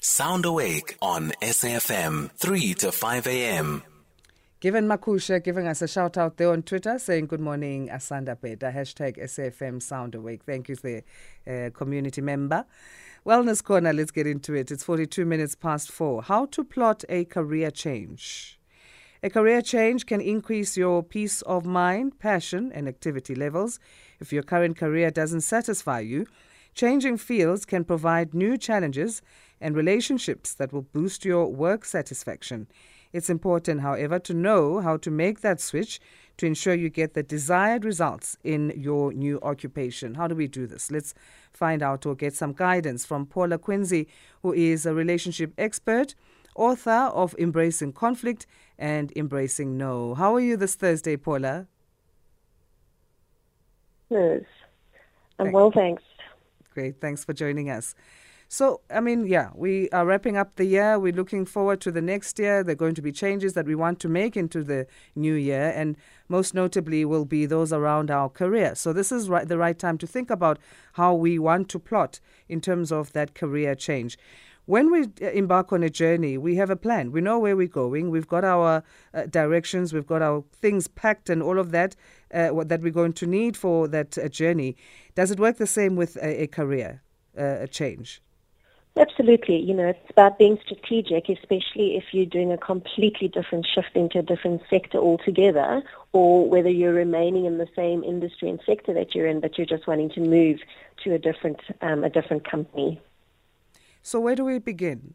Sound Awake on SAFM 3 to 5 a.m. Given Makusha giving us a shout out there on Twitter saying good morning Asanda Beta hashtag SAFM Sound Awake. Thank you, the uh, community member. Wellness Corner, let's get into it. It's 42 minutes past four. How to plot a career change. A career change can increase your peace of mind, passion, and activity levels. If your current career doesn't satisfy you, changing fields can provide new challenges and relationships that will boost your work satisfaction. It's important, however, to know how to make that switch to ensure you get the desired results in your new occupation. How do we do this? Let's find out or get some guidance from Paula Quinsee, who is a relationship expert, author of Embracing Conflict and Embracing No. How are you this Thursday, Paula? Yes. I'm well, thanks. Great. Thanks for joining us. So, I mean, yeah, we are wrapping up the year. We're looking forward to the next year. There are going to be changes that we want to make into the new year, and most notably will be those around our career. So, this is right, the right time to think about how we want to plot in terms of that career change. When we embark on a journey, we have a plan. We know where we're going. We've got our uh, directions. We've got our things packed and all of that uh, what, that we're going to need for that uh, journey. Does it work the same with a, a career uh, change? Absolutely. You know, it's about being strategic, especially if you're doing a completely different shift into a different sector altogether, or whether you're remaining in the same industry and sector that you're in, but you're just wanting to move to a different, um, a different company. So where do we begin?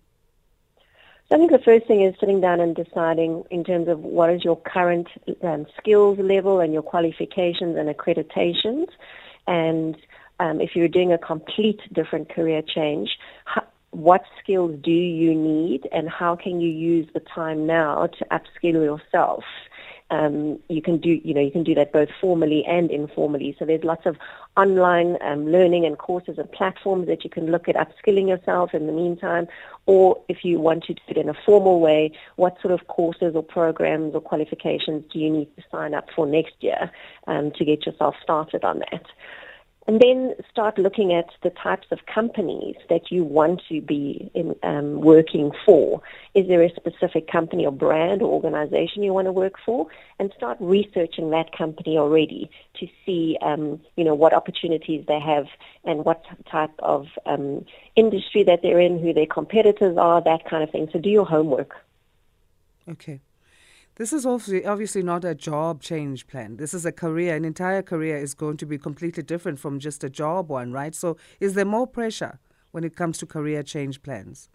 So I think the first thing is sitting down and deciding in terms of what is your current um, skills level and your qualifications and accreditations, and um, if you're doing a complete different career change, how, what skills do you need and how can you use the time now to upskill yourself? Um, you can do, you know, you can do that both formally and informally. So there's lots of online um, learning and courses and platforms that you can look at upskilling yourself in the meantime. Or if you want to do it in a formal way, what sort of courses or programs or qualifications do you need to sign up for next year um, to get yourself started on that? And then start looking at the types of companies that you want to be in, um, working for. Is there a specific company or brand or organization you want to work for? And start researching that company already to see, um, you know, what opportunities they have and what type of um, industry that they're in, who their competitors are, that kind of thing. So do your homework. Okay. This is obviously, not a job change plan. This is a career. An entire career is going to be completely different from just a job one, right? So, is there more pressure when it comes to career change plans?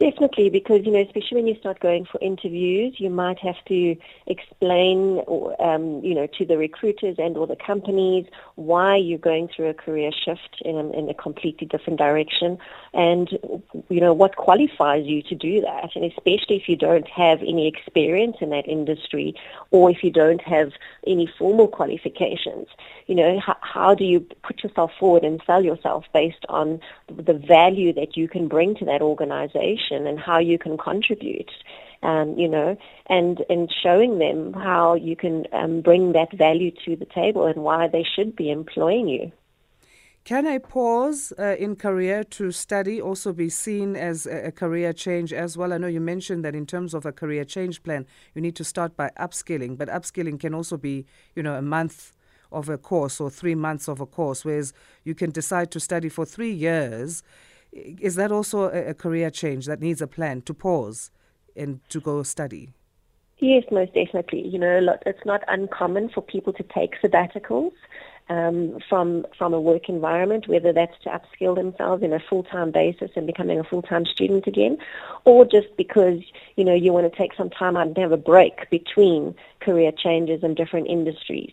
Definitely, because you know, especially when you start going for interviews, you might have to explain, um, you know, to the recruiters and or the companies why you're going through a career shift in a, in a completely different direction, and you know what qualifies you to do that. And especially if you don't have any experience in that industry, or if you don't have any formal qualifications, you know, how, how do you put yourself forward and sell yourself based on the value that you can bring to that organization? And how you can contribute. Um, you know, and and showing them how you can um, bring that value to the table and why they should be employing you. Can a pause uh, in career to study also be seen as a, a, career change as well? I know you mentioned that in terms of a career change plan, you need to start by upskilling, but upskilling can also be, you know, a month of a course or three months of a course, whereas you can decide to study for three years is that also a, a career change that needs a plan to pause and to go study? Yes, most definitely. You know, it's not uncommon for people to take sabbaticals um, from from a work environment, whether that's to upskill themselves in a full time basis and becoming a full time student again, or just because you know you want to take some time out and have a break between career changes and different industries.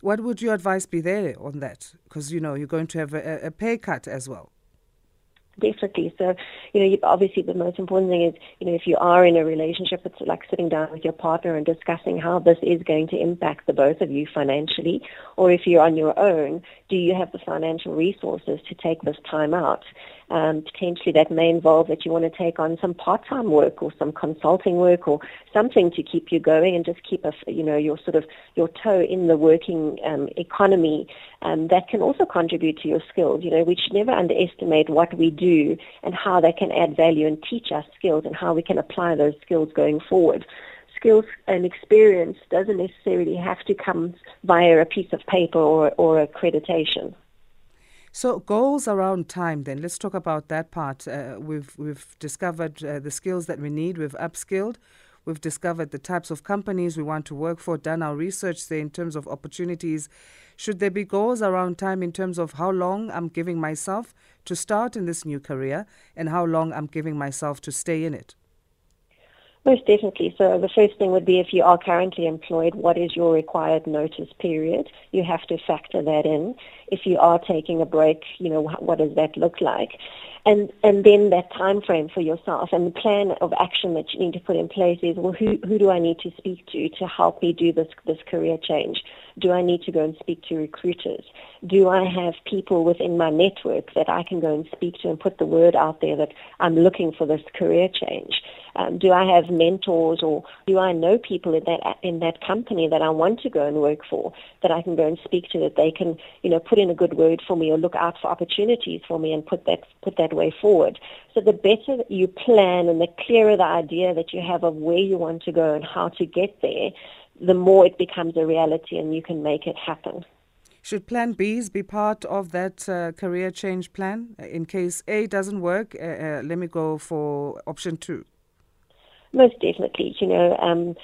What would your advice be there on that? Because you know you're going to have a, a pay cut as well. Definitely. So, you know, obviously the most important thing is, you know, if you are in a relationship, it's like sitting down with your partner and discussing how this is going to impact the both of you financially. Or if you're on your own, do you have the financial resources to take this time out? Um, potentially that may involve that you want to take on some part-time work or some consulting work or something to keep you going and just keep a, you know, your sort of your toe in the working um, economy. Um, that can also contribute to your skills. You know, we should never underestimate what we do and how they can add value and teach us skills and how we can apply those skills going forward. Skills and experience doesn't necessarily have to come via a piece of paper or, or accreditation. So goals around time. Then let's talk about that part. Uh, we've we've discovered uh, the skills that we need. We've upskilled. We've discovered the types of companies we want to work for. Done our research there in terms of opportunities. Should there be goals around time in terms of how long I'm giving myself to start in this new career and how long I'm giving myself to stay in it? Most definitely. So the first thing would be if you are currently employed, what is your required notice period? You have to factor that in. If you are taking a break, you know, what does that look like? And and then that time frame for yourself and the plan of action that you need to put in place is well who who do I need to speak to to help me do this this career change? Do I need to go and speak to recruiters? Do I have people within my network that I can go and speak to and put the word out there that I'm looking for this career change? Um, do I have mentors or do I know people in that in that company that I want to go and work for that I can go and speak to that they can you know put in a good word for me or look out for opportunities for me and put that put that way forward. So the better you plan and the clearer the idea that you have of where you want to go and how to get there, the more it becomes a reality and you can make it happen. Should Plan Bs be part of that uh, career change plan? In case A doesn't work, uh, uh, let me go for option two. Most definitely, you know, um,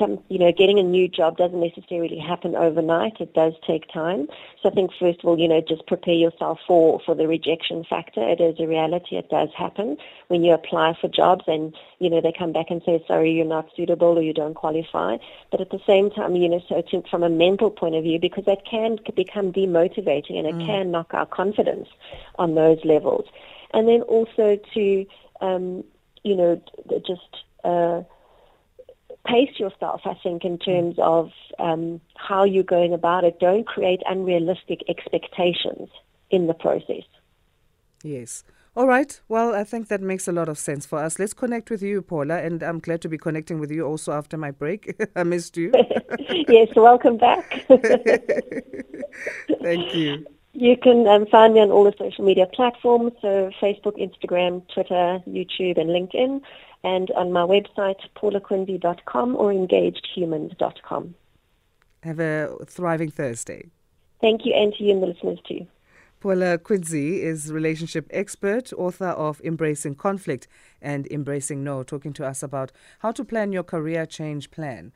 you know, getting a new job doesn't necessarily happen overnight. It does take time. So I think first of all, you know, just prepare yourself for, for the rejection factor. It is a reality. It does happen when you apply for jobs and, you know, they come back and say, sorry, you're not suitable or you don't qualify. But at the same time, you know, so to, from a mental point of view, because that can become demotivating and it mm. can knock our confidence on those levels. And then also to, um, you know, just uh, pace yourself, I think, in terms of um, how you're going about it. Don't create unrealistic expectations in the process. Yes. All right. Well, I think that makes a lot of sense for us. Let's connect with you, Paula, and I'm glad to be connecting with you also after my break. I missed you. yes, welcome back. Thank you. You can um, find me on all the social media platforms, so Facebook, Instagram, Twitter, YouTube, and LinkedIn, and on my website, paulaquinsee.com or engagedhumans.com. Have a thriving Thursday. Thank you, and to you and the listeners too. Paula Quinsee is relationship expert, author of Embracing Conflict and Embracing No, talking to us about how to plan your career change plan.